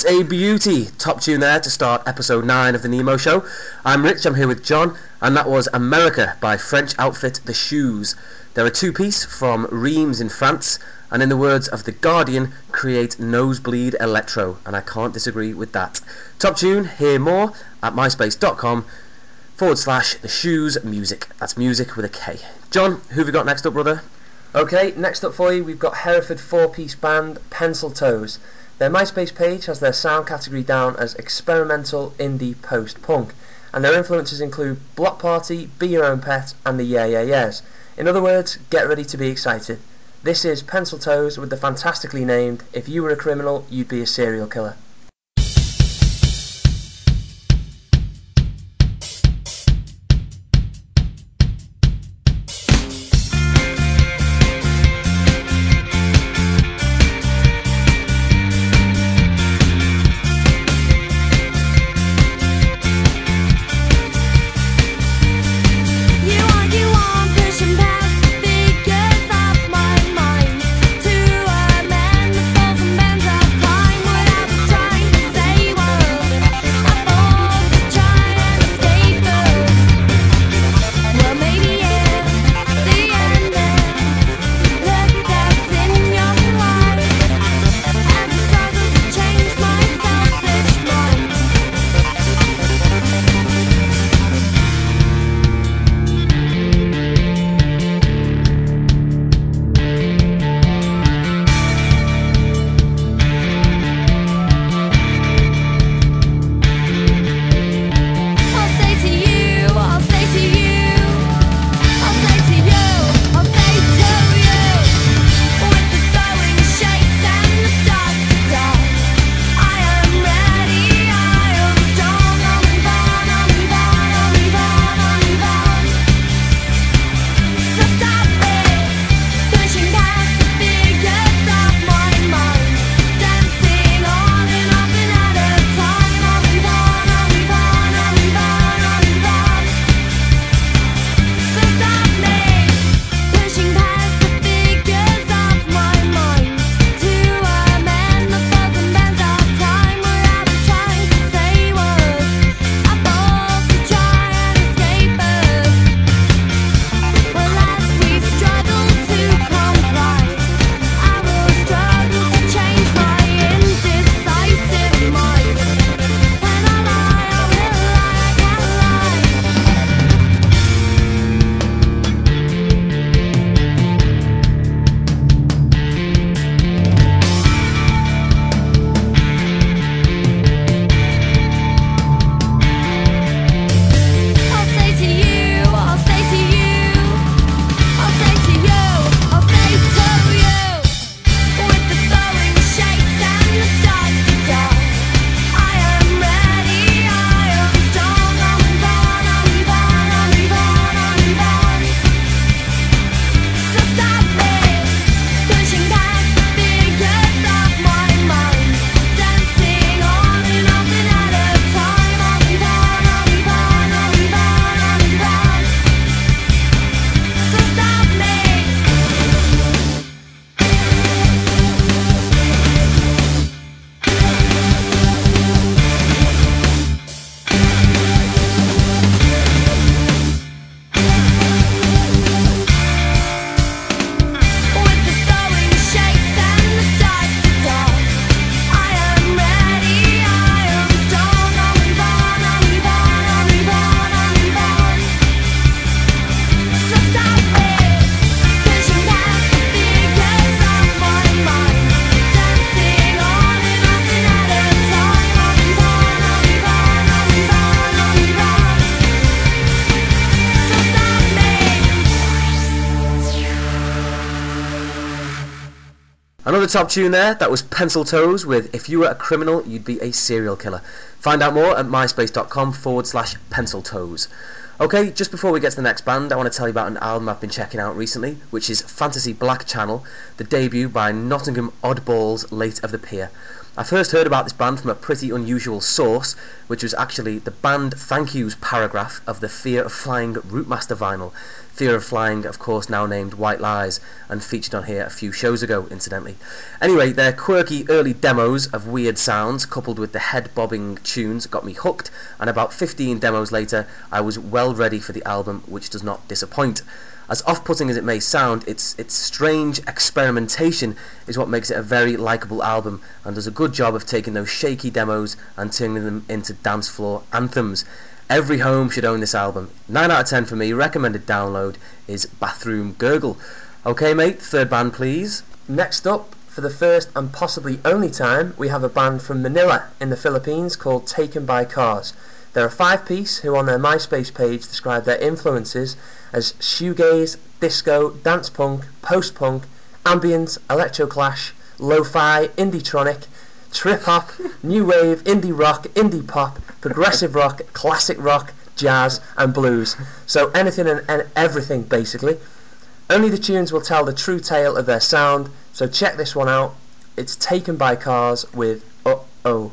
What a beauty! Top tune there to start episode 9 of the Nemo Show. I'm Rich, I'm here with John, and that was America by French outfit The Shoes. They're a two piece from Reims in France, and in the words of The Guardian, create nosebleed electro, and I can't disagree with that. Top tune, hear more at myspace.com forward slash The Shoes Music. That's music with a K. John, who have we got next up, brother? Okay, next up for you, we've got Hereford four-piece band Pencil Toes. Their MySpace page has their sound category down as experimental indie post-punk, and their influences include Bloc Party, Be Your Own Pet, and the Yeah Yeah Yeahs. In other words, get ready to be excited. This is Pencil Toes with the fantastically named If You Were a Criminal, You'd Be a Serial Killer. Top tune there, that was Pencil Toes with If You Were a Criminal, You'd Be a Serial Killer. Find out more at myspace.com forward slash pencil toes. Okay, just before we get to the next band, I want to tell you about an album I've been checking out recently, which is Fantasy Black Channel, the debut by Nottingham Oddballs Late of the Pier. I first heard about this band from a pretty unusual source, which was actually the band Thank Yous paragraph of the Fear of Flying Routemaster vinyl. Fear of Flying, of course, now named White Lies, and featured on here a few shows ago, incidentally. Anyway, their quirky early demos of weird sounds, coupled with the head bobbing tunes, got me hooked, and about 15 demos later, I was well ready for the album, which does not disappoint. As off-putting as it may sound, its its strange experimentation is what makes it a very likable album and does a good job of taking those shaky demos and turning them into dance floor anthems. Every home should own this album. 9 out of 10 for me. Recommended download is Bathroom Gurgle. Okay, mate, third band, please. Next up, for the first and possibly only time, we have a band from Manila in the Philippines called Taken by Cars. They're a five piece who on their MySpace page describe their influences as shoegaze, disco, dance punk, post punk, ambient, electro clash, lo-fi, indie-tronic, trip hop, new wave, indie rock, indie pop, progressive rock, classic rock, jazz and blues. So anything and, and everything basically. Only the tunes will tell the true tale of their sound, so check this one out. It's taken by cars with Uh Oh.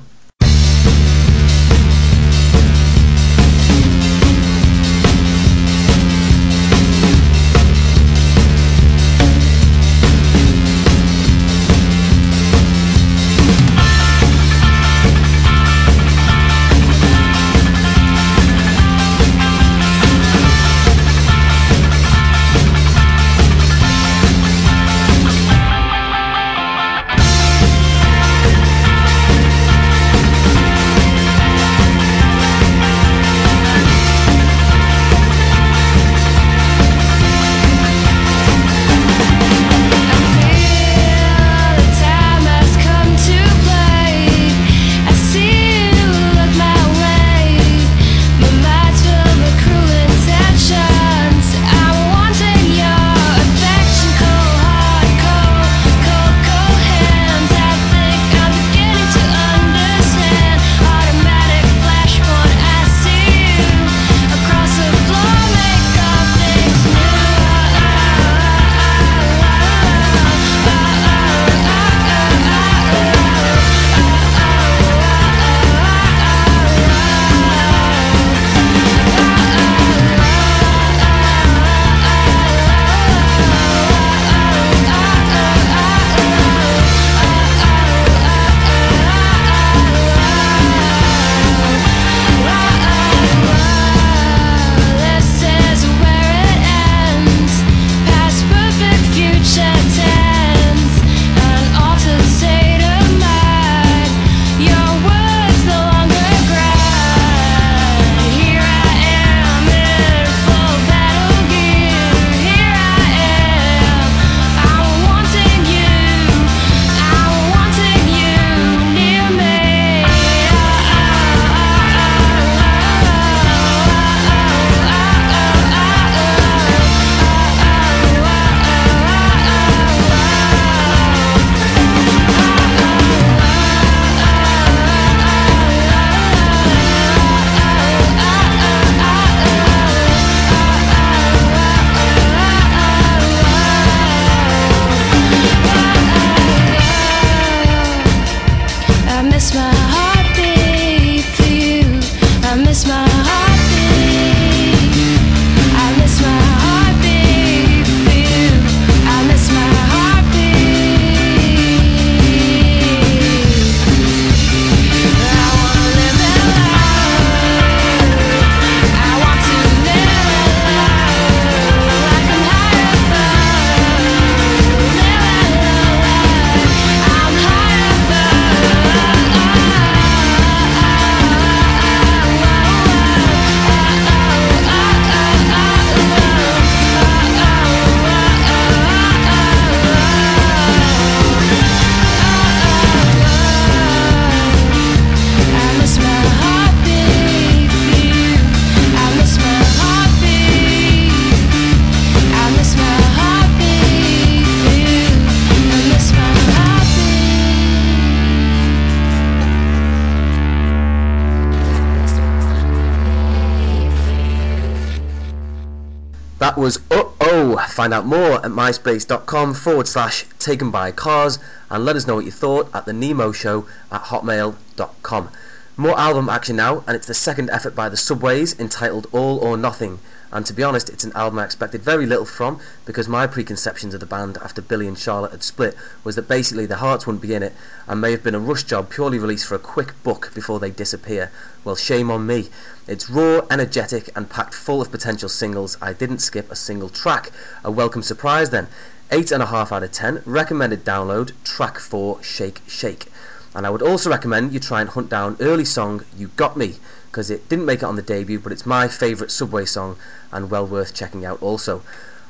Was Uh Oh. Find out more at myspace.com forward slash taken by cars and let us know what you thought at the Nemo Show at hotmail.com. More album action now, and it's the second effort by the Subways entitled All or Nothing. And to be honest, it's an album I expected very little from because my preconceptions of the band after Billy and Charlotte had split was that basically the hearts wouldn't be in it and may have been a rush job purely released for a quick buck before they disappear. Well, shame on me. It's raw, energetic, and packed full of potential singles. I didn't skip a single track. A welcome surprise then. 8.5 out of 10. Recommended download, track 4, Shake Shake. And I would also recommend you try and hunt down early song You Got Me, because it didn't make it on the debut, but it's my favourite Subway song and well worth checking out also.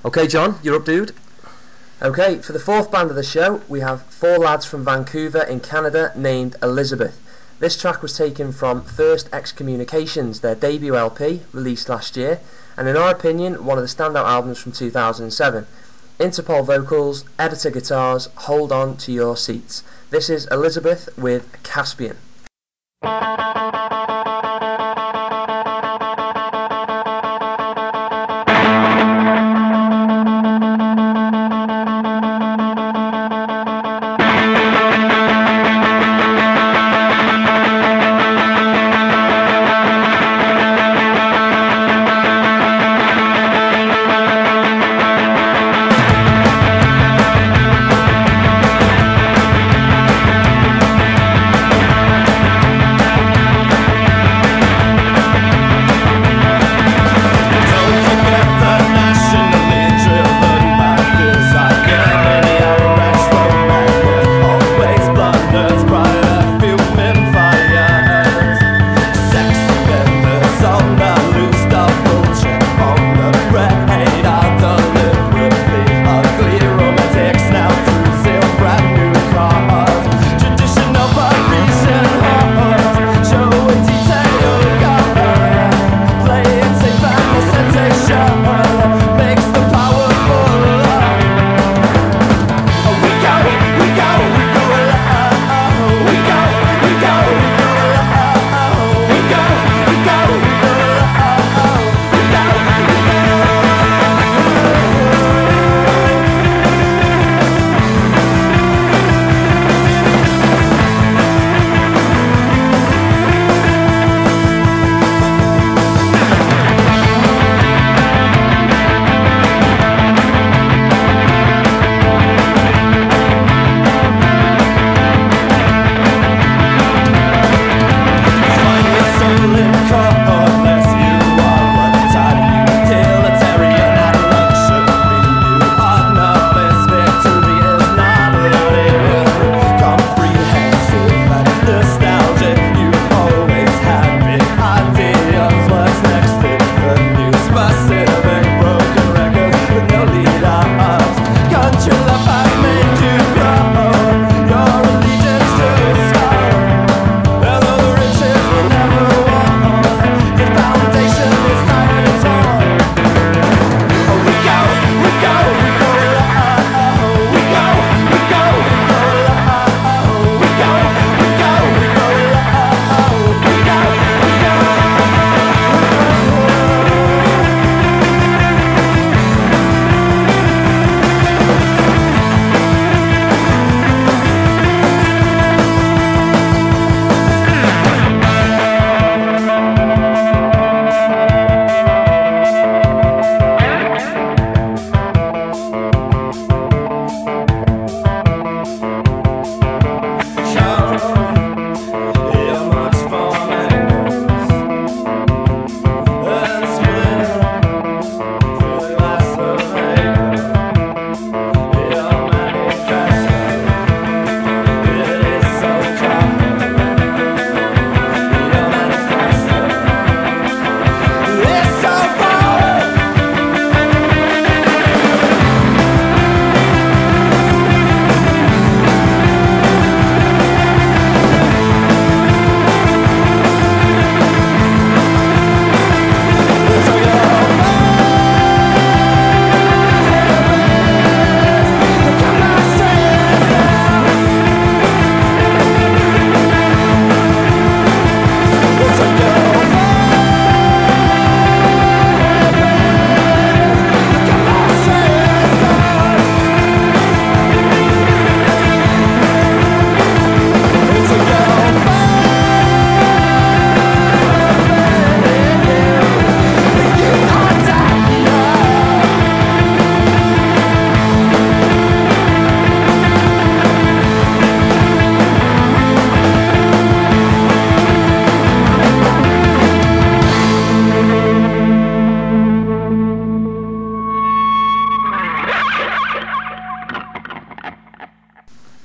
Okay, John, you're up, dude. Okay, for the fourth band of the show, we have four lads from Vancouver in Canada named Elizabeth. This track was taken from First Excommunications, their debut LP, released last year, and in our opinion, one of the standout albums from 2007. Interpol vocals, editor guitars, hold on to your seats. This is Elizabeth with Caspian.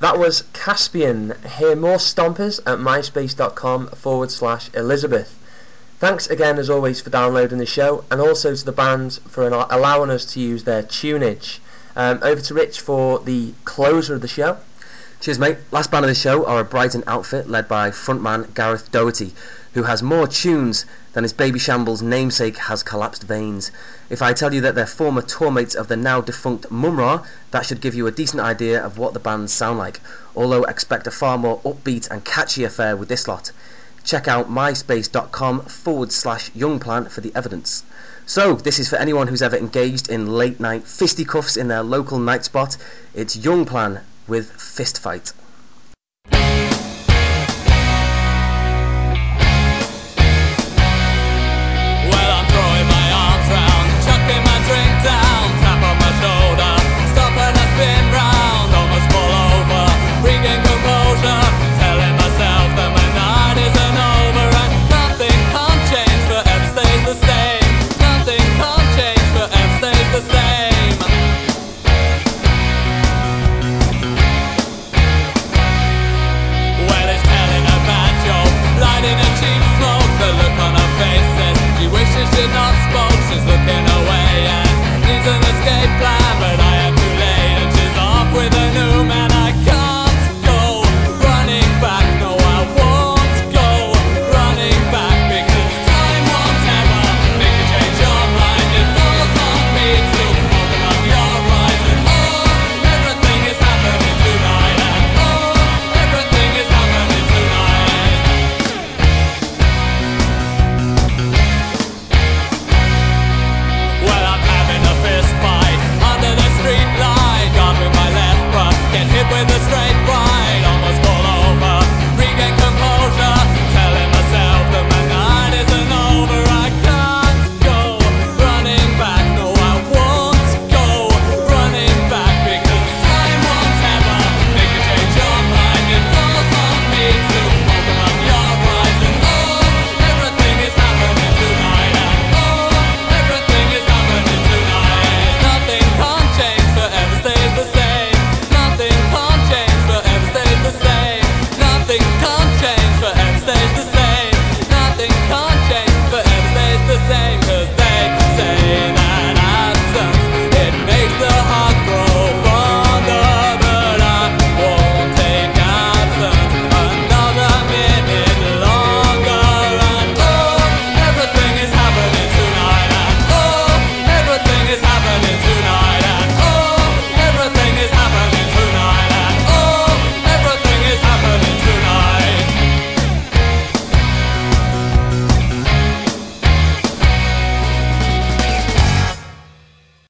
That was Caspian. Hear more stompers at myspace.com forward slash Elizabeth. Thanks again, as always, for downloading the show, and also to the bands for allowing us to use their tunage. Um, over to Rich for the closer of the show. Cheers, mate. Last band of the show are a Brighton outfit led by frontman Gareth Doherty, who has more tunes than his Babyshambles namesake has collapsed veins. If I tell you that they're former tourmates of the now defunct Mumm-Ra, that should give you a decent idea of what the bands sound like, although expect a far more upbeat and catchy affair with this lot. Check out myspace.com forward slash youngplan for the evidence. So, this is for anyone who's ever engaged in late night fisticuffs in their local night spot. It's Youngplan with Fist Fight.